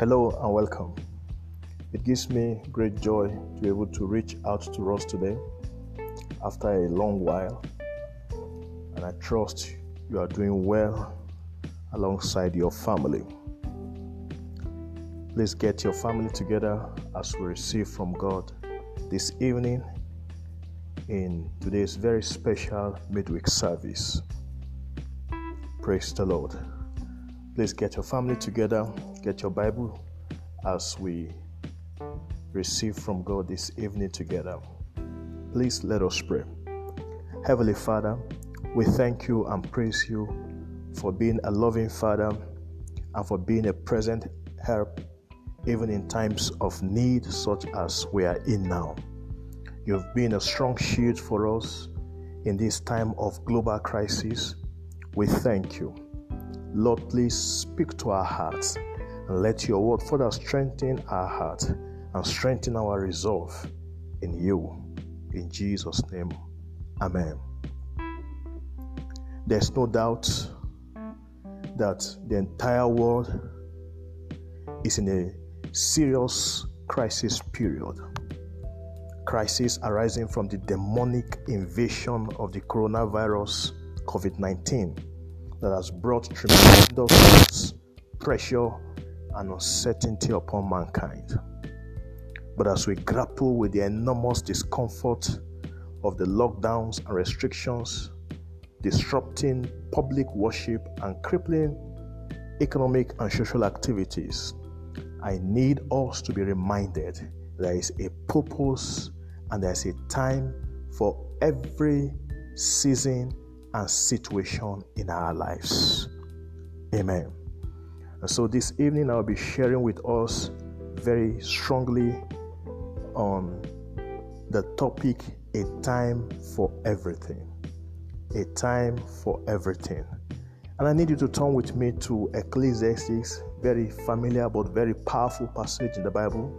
Hello and welcome. It gives me great joy to be able to reach out to us today after a long while, and I trust you are doing well alongside your family. Please get your family together as we receive from God this evening in today's very special midweek service. Praise the Lord. Please get your family together, get your Bible as we receive from God this evening together. Please let us pray. Heavenly Father, we thank you and praise you for being a loving Father and for being a present help even in times of need such as we are in now. You've been a strong shield for us in this time of global crisis. We thank you. Lord, please speak to our hearts and let your word further strengthen our heart and strengthen our resolve in you. In Jesus' name, Amen. There's no doubt that the entire world is in a serious crisis period. Crisis arising from the demonic invasion of the coronavirus COVID 19 that has brought tremendous pressure and uncertainty upon mankind. But as we grapple with the enormous discomfort of the lockdowns and restrictions, disrupting public worship and crippling economic and social activities, I need us to be reminded there is a purpose and there is a time for every season and situation in our lives. Amen. And so this evening I'll be sharing with us very strongly on the topic a time for everything. A time for everything. And I need you to turn with me to Ecclesiastes, very familiar but very powerful passage in the Bible.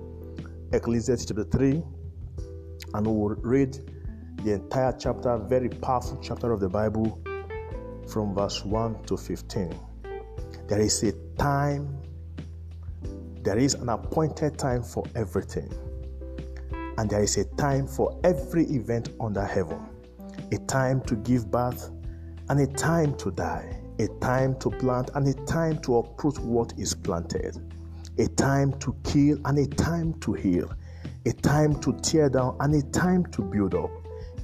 Ecclesiastes chapter 3. And we'll read the entire chapter, very powerful chapter of the Bible, from verse 1 to 15. There is a time, there is an appointed time for everything, and there is a time for every event under heaven a time to give birth and a time to die, a time to plant and a time to uproot what is planted, a time to kill and a time to heal, a time to tear down and a time to build up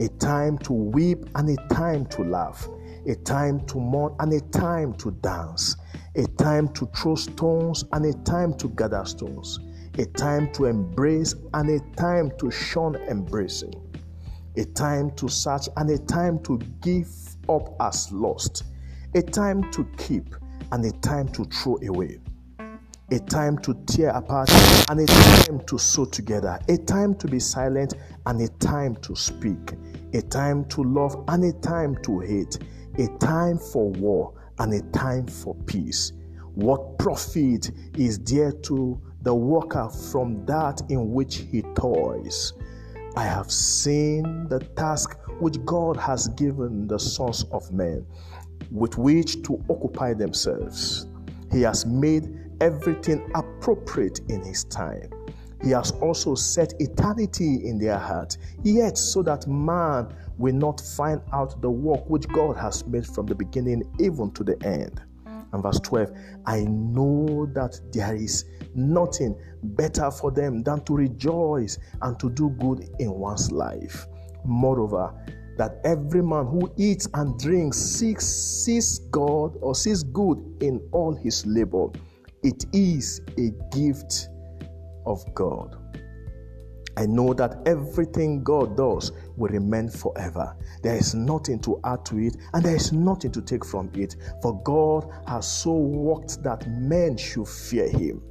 a time to weep and a time to laugh, a time to mourn and a time to dance, a time to throw stones and a time to gather stones, a time to embrace and a time to shun embracing, a time to search and a time to give up as lost, a time to keep and a time to throw away a time to tear apart and a time to sew together, a time to be silent and a time to speak, a time to love and a time to hate, a time for war and a time for peace. What profit is there to the worker from that in which he toils? I have seen the task which God has given the sons of men with which to occupy themselves. He has made everything appropriate in His time. He has also set eternity in their heart, yet so that man will not find out the work which God has made from the beginning even to the end. And verse 12, I know that there is nothing better for them than to rejoice and to do good in one's life. Moreover, that every man who eats and drinks seeks, sees God or sees good in all his labor. It is a gift of God. I know that everything God does will remain forever. There is nothing to add to it, and there is nothing to take from it. For God has so worked that men should fear Him.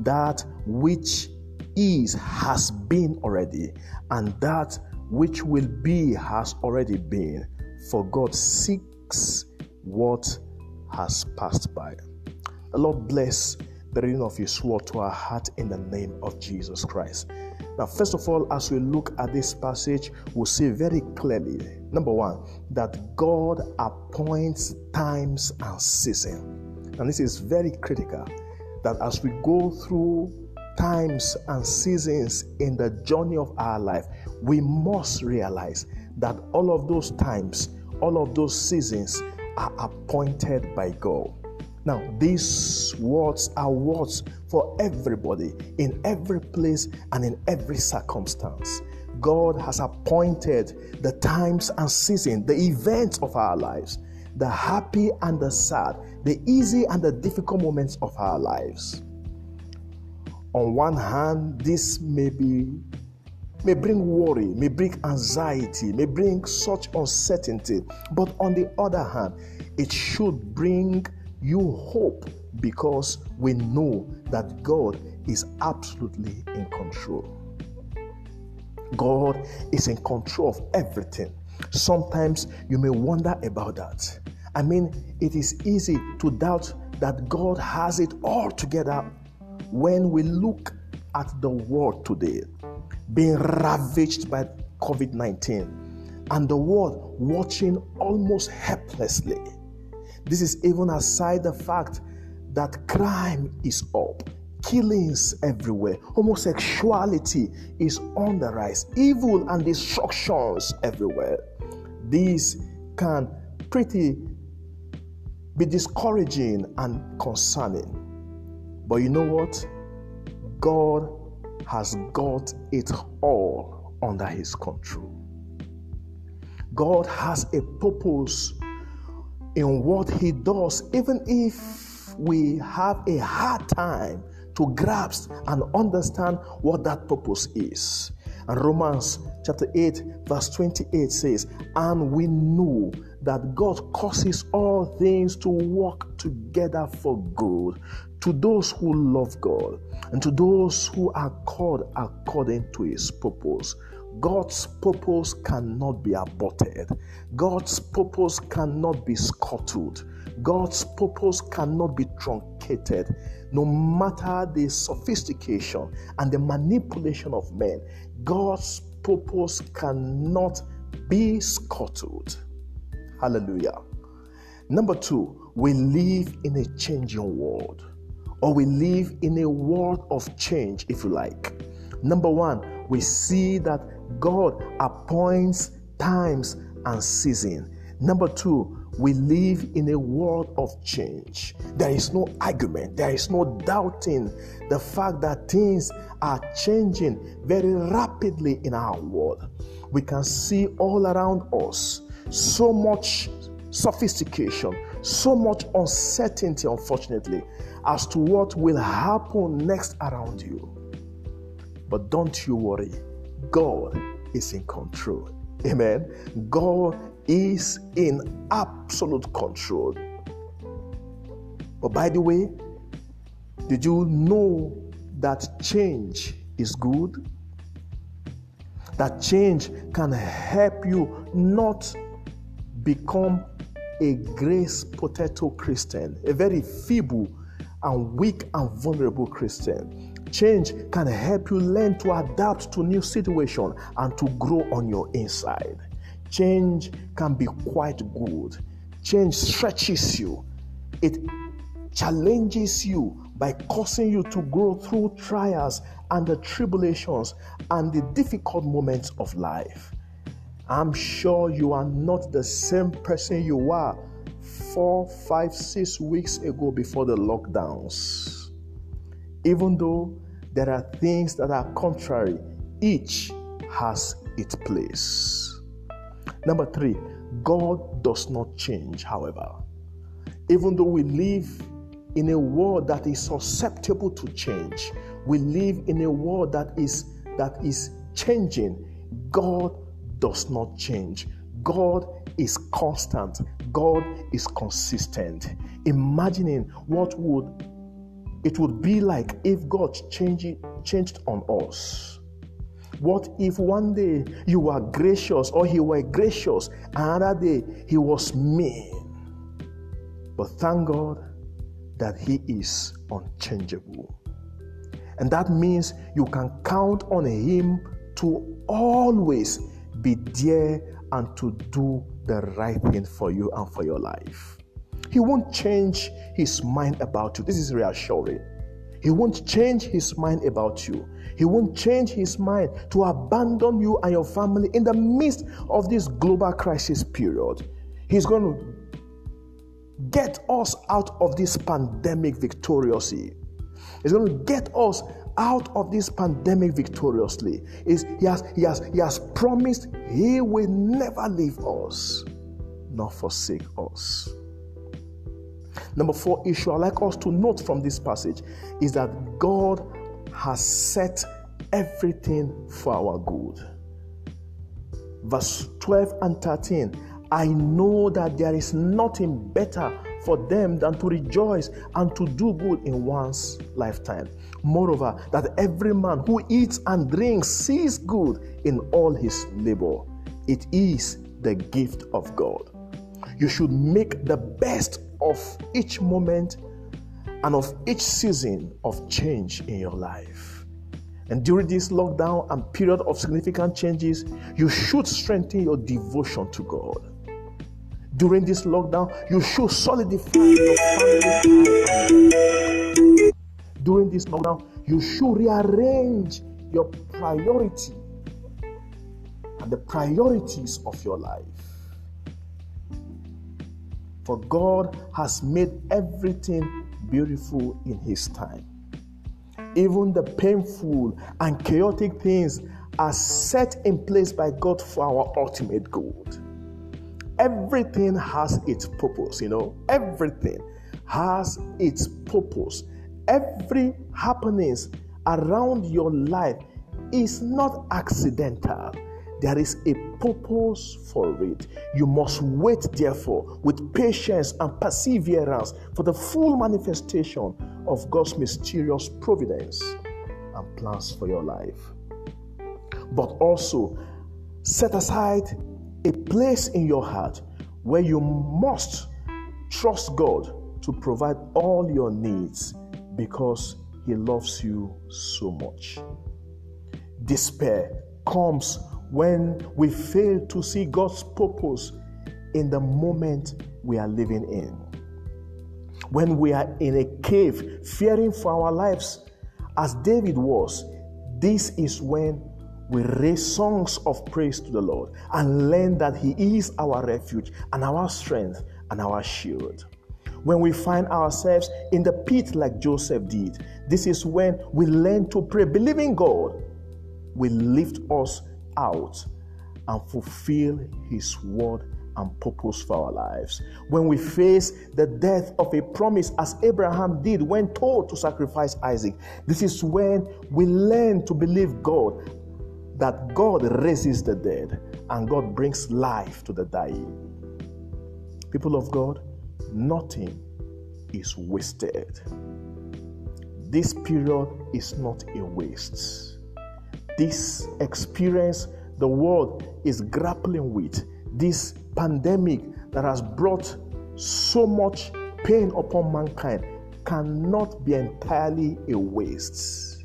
That which is has been already, and that which will be has already been. For God seeks what has passed by. The Lord bless the reading of His word to our heart in the name of Jesus Christ. Now, first of all, as we look at this passage, we'll see very clearly number one, that God appoints times and season. And this is very critical that as we go through times and seasons in the journey of our life, we must realize that all of those times, all of those seasons are appointed by God. Now, these words are words for everybody in every place and in every circumstance. God has appointed the times and seasons, the events of our lives, the happy and the sad, the easy and the difficult moments of our lives. On one hand, this may be may bring worry, may bring anxiety, may bring such uncertainty. But on the other hand, it should bring you hope because we know that God is absolutely in control. God is in control of everything. Sometimes you may wonder about that. I mean, it is easy to doubt that God has it all together when we look at the world today being ravaged by COVID 19 and the world watching almost helplessly. This is even aside the fact that crime is up, killings everywhere, homosexuality is on the rise, evil and destructions everywhere. These can pretty be discouraging and concerning. But you know what? God has got it all under His control. God has a purpose in what He does, even if we have a hard time to grasp and understand what that purpose is. And Romans chapter 8, verse 28 says, And we know that God causes all things to work together for good to those who love God and to those who are called according to his purpose. God's purpose cannot be aborted. God's purpose cannot be scuttled. God's purpose cannot be truncated. No matter the sophistication and the manipulation of men, God's purpose cannot be scuttled. Hallelujah. Number two, we live in a changing world, or we live in a world of change, if you like. Number one, we see that God appoints times and season. Number two, we live in a world of change. There is no argument, there is no doubting the fact that things are changing very rapidly in our world. We can see all around us so much sophistication, so much uncertainty, unfortunately, as to what will happen next around you. But don't you worry, God is in control. Amen. God is in absolute control. But by the way, did you know that change is good? That change can help you not become a grace potato Christian, a very feeble and weak and vulnerable Christian. Change can help you learn to adapt to new situation and to grow on your inside. Change can be quite good. Change stretches you. It challenges you by causing you to grow through trials and the tribulations and the difficult moments of life. I'm sure you are not the same person you were four, five, six weeks ago before the lockdowns. Even though there are things that are contrary, each has its place. Number three, God does not change, however. Even though we live in a world that is susceptible to change, we live in a world that is that is changing. God does not change. God is constant. God is consistent. Imagining what would it would be like if God changed, changed on us. What if one day you were gracious or he were gracious, and another day he was mean? But thank God that he is unchangeable. And that means you can count on him to always be there and to do the right thing for you and for your life. He won't change his mind about you. This is reassuring. He won't change his mind about you. He won't change his mind to abandon you and your family in the midst of this global crisis period. He's going to get us out of this pandemic victoriously. He's going to get us out of this pandemic victoriously. He has he has he has promised he will never leave us nor forsake us. Number four issue I'd like us to note from this passage is that God has set everything for our good. Verse 12 and 13 I know that there is nothing better for them than to rejoice and to do good in one's lifetime. Moreover, that every man who eats and drinks sees good in all his labor. It is the gift of God. You should make the best of each moment and of each season of change in your life. And during this lockdown and period of significant changes, you should strengthen your devotion to God. During this lockdown, you should solidify your family During this lockdown, you should rearrange your priority and the priorities of your life. For God has made everything beautiful in His time. Even the painful and chaotic things are set in place by God for our ultimate good. Everything has its purpose, you know, everything has its purpose. Every happenings around your life is not accidental there is a purpose for it. You must wait, therefore, with patience and perseverance for the full manifestation of God's mysterious providence and plans for your life. But also, set aside a place in your heart where you must trust God to provide all your needs because He loves you so much. Despair comes when we fail to see God's purpose in the moment we are living in. When we are in a cave fearing for our lives, as David was, this is when we raise songs of praise to the Lord and learn that He is our refuge and our strength and our shield. When we find ourselves in the pit like Joseph did, this is when we learn to pray, believing God will lift us out and fulfill His word and purpose for our lives. When we face the death of a promise, as Abraham did when told to sacrifice Isaac, this is when we learn to believe God that God raises the dead and God brings life to the dying. People of God, nothing is wasted. This period is not a waste this experience the world is grappling with, this pandemic that has brought so much pain upon mankind, cannot be entirely a waste.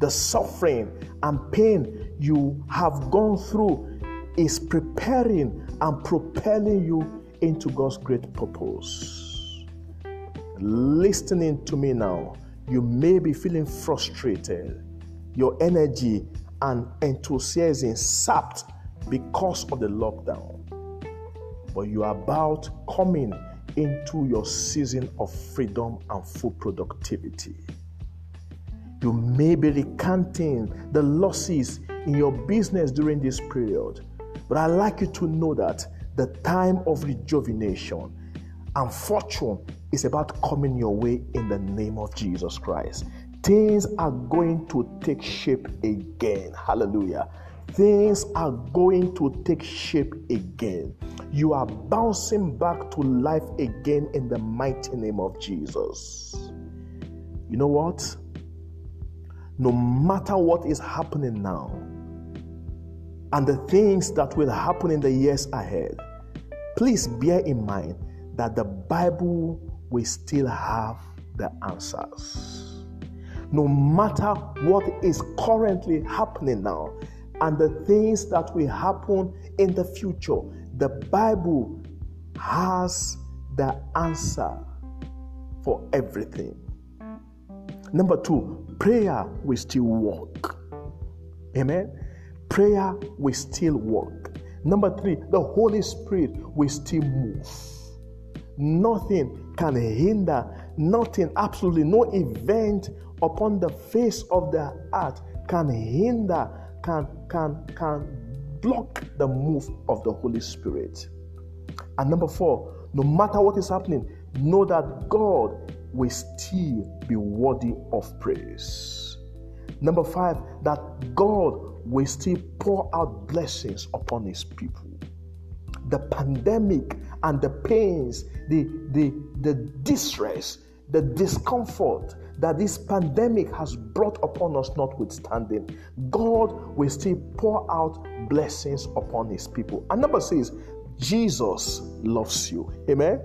The suffering and pain you have gone through is preparing and propelling you into God's great purpose. Listening to me now, you may be feeling frustrated. Your energy and enthusiasm sapped because of the lockdown. But you are about coming into your season of freedom and full productivity. You may be recanting the losses in your business during this period, but I'd like you to know that the time of rejuvenation and fortune is about coming your way in the name of Jesus Christ things are going to take shape again. Hallelujah. Things are going to take shape again. You are bouncing back to life again in the mighty name of Jesus. You know what? No matter what is happening now, and the things that will happen in the years ahead, please bear in mind that the Bible will still have the answers no matter what is currently happening now and the things that will happen in the future, the Bible has the answer for everything. Number two, prayer will still work. Amen. Prayer will still work. Number three, the Holy Spirit will still move. Nothing can hinder, nothing, absolutely no event upon the face of the earth can hinder, can, can, can block the move of the Holy Spirit. And number four, no matter what is happening, know that God will still be worthy of praise. Number five, that God will still pour out blessings upon his people. The pandemic and the pains, the, the, the distress, the discomfort that this pandemic has brought upon us, notwithstanding, God will still pour out blessings upon his people. And number six, Jesus loves you. Amen.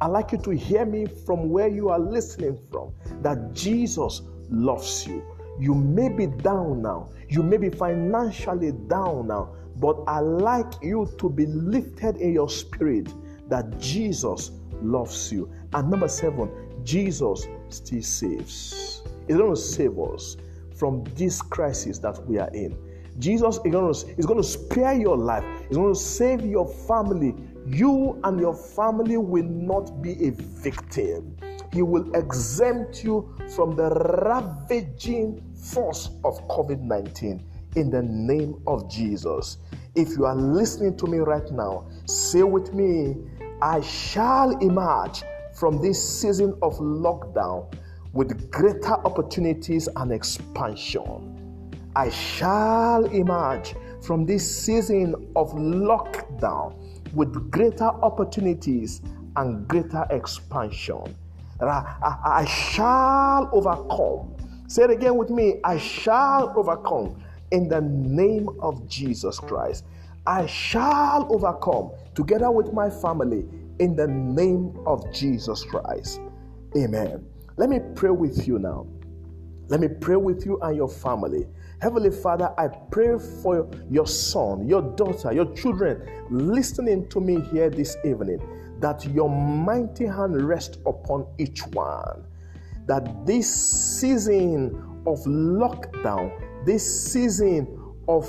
I'd like you to hear me from where you are listening from that Jesus loves you. You may be down now, you may be financially down now, but I like you to be lifted in your spirit that Jesus loves you. And number seven, Jesus still saves. He's going to save us from this crisis that we are in. Jesus is going, to, is going to spare your life. He's going to save your family. You and your family will not be a victim. He will exempt you from the ravaging force of COVID 19 in the name of Jesus. If you are listening to me right now, say with me, I shall emerge from this season of lockdown with greater opportunities and expansion. I shall emerge from this season of lockdown with greater opportunities and greater expansion. I, shall overcome. Say it again with me I shall overcome in the name of Jesus Christ. I shall overcome together with my family in the name of Jesus Christ. Amen. Let me pray with you now. Let me pray with you and your family. Heavenly Father, I pray for your son, your daughter, your children listening to me here this evening that your mighty hand rest upon each one. That this season of lockdown, this season of,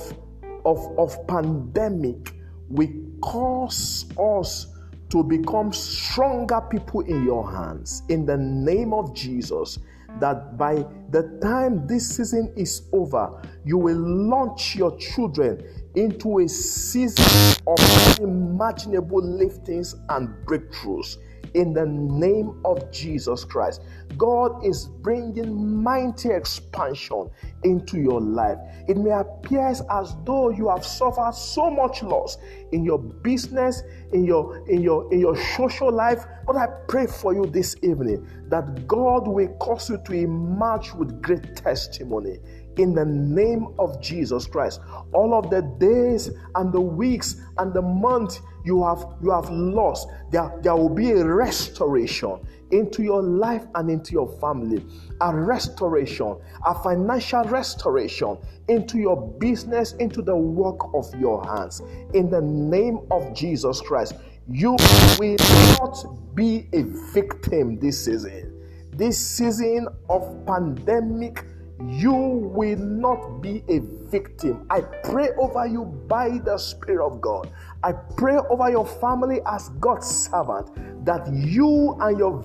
of, of pandemic, will cause us to become stronger people in your hands in the name of Jesus. That by the time this season is over, you will launch your children into a season of unimaginable liftings and breakthroughs in the name of Jesus Christ. God is bringing mighty expansion into your life. It may appear as though you have suffered so much loss in your business, in your in your in your social life, but I pray for you this evening that God will cause you to emerge with great testimony in the name of Jesus Christ. All of the days and the weeks and the months you have you have lost, there, there will be a restoration into your life and into your family. A restoration, a financial restoration into your business, into the work of your hands. In the name of Jesus Christ, you will not be a victim this season. This season of pandemic you will not be a victim. I pray over you by the Spirit of God. I pray over your family as God's servant that you and your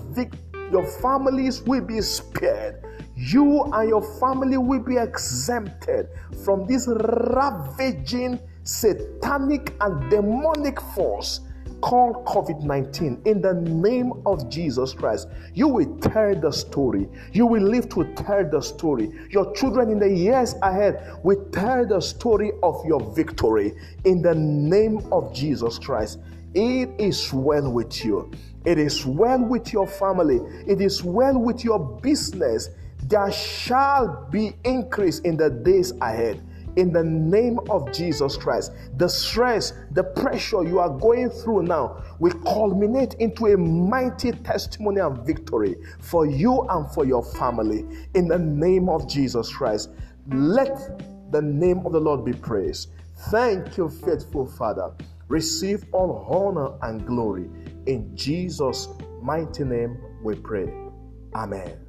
your families will be spared. You and your family will be exempted from this ravaging satanic and demonic force called COVID 19 in the name of Jesus Christ. You will tell the story. You will live to tell the story. Your children in the years ahead will tell the story of your victory in the name of Jesus Christ. It is well with you. It is well with your family. It is well with your business. There shall be increase in the days ahead in the name of Jesus Christ. The stress, the pressure you are going through now will culminate into a mighty testimony and victory for you and for your family in the name of Jesus Christ. Let the name of the Lord be praised. Thank you, faithful Father. Receive all honor and glory. In Jesus' mighty name we pray. Amen.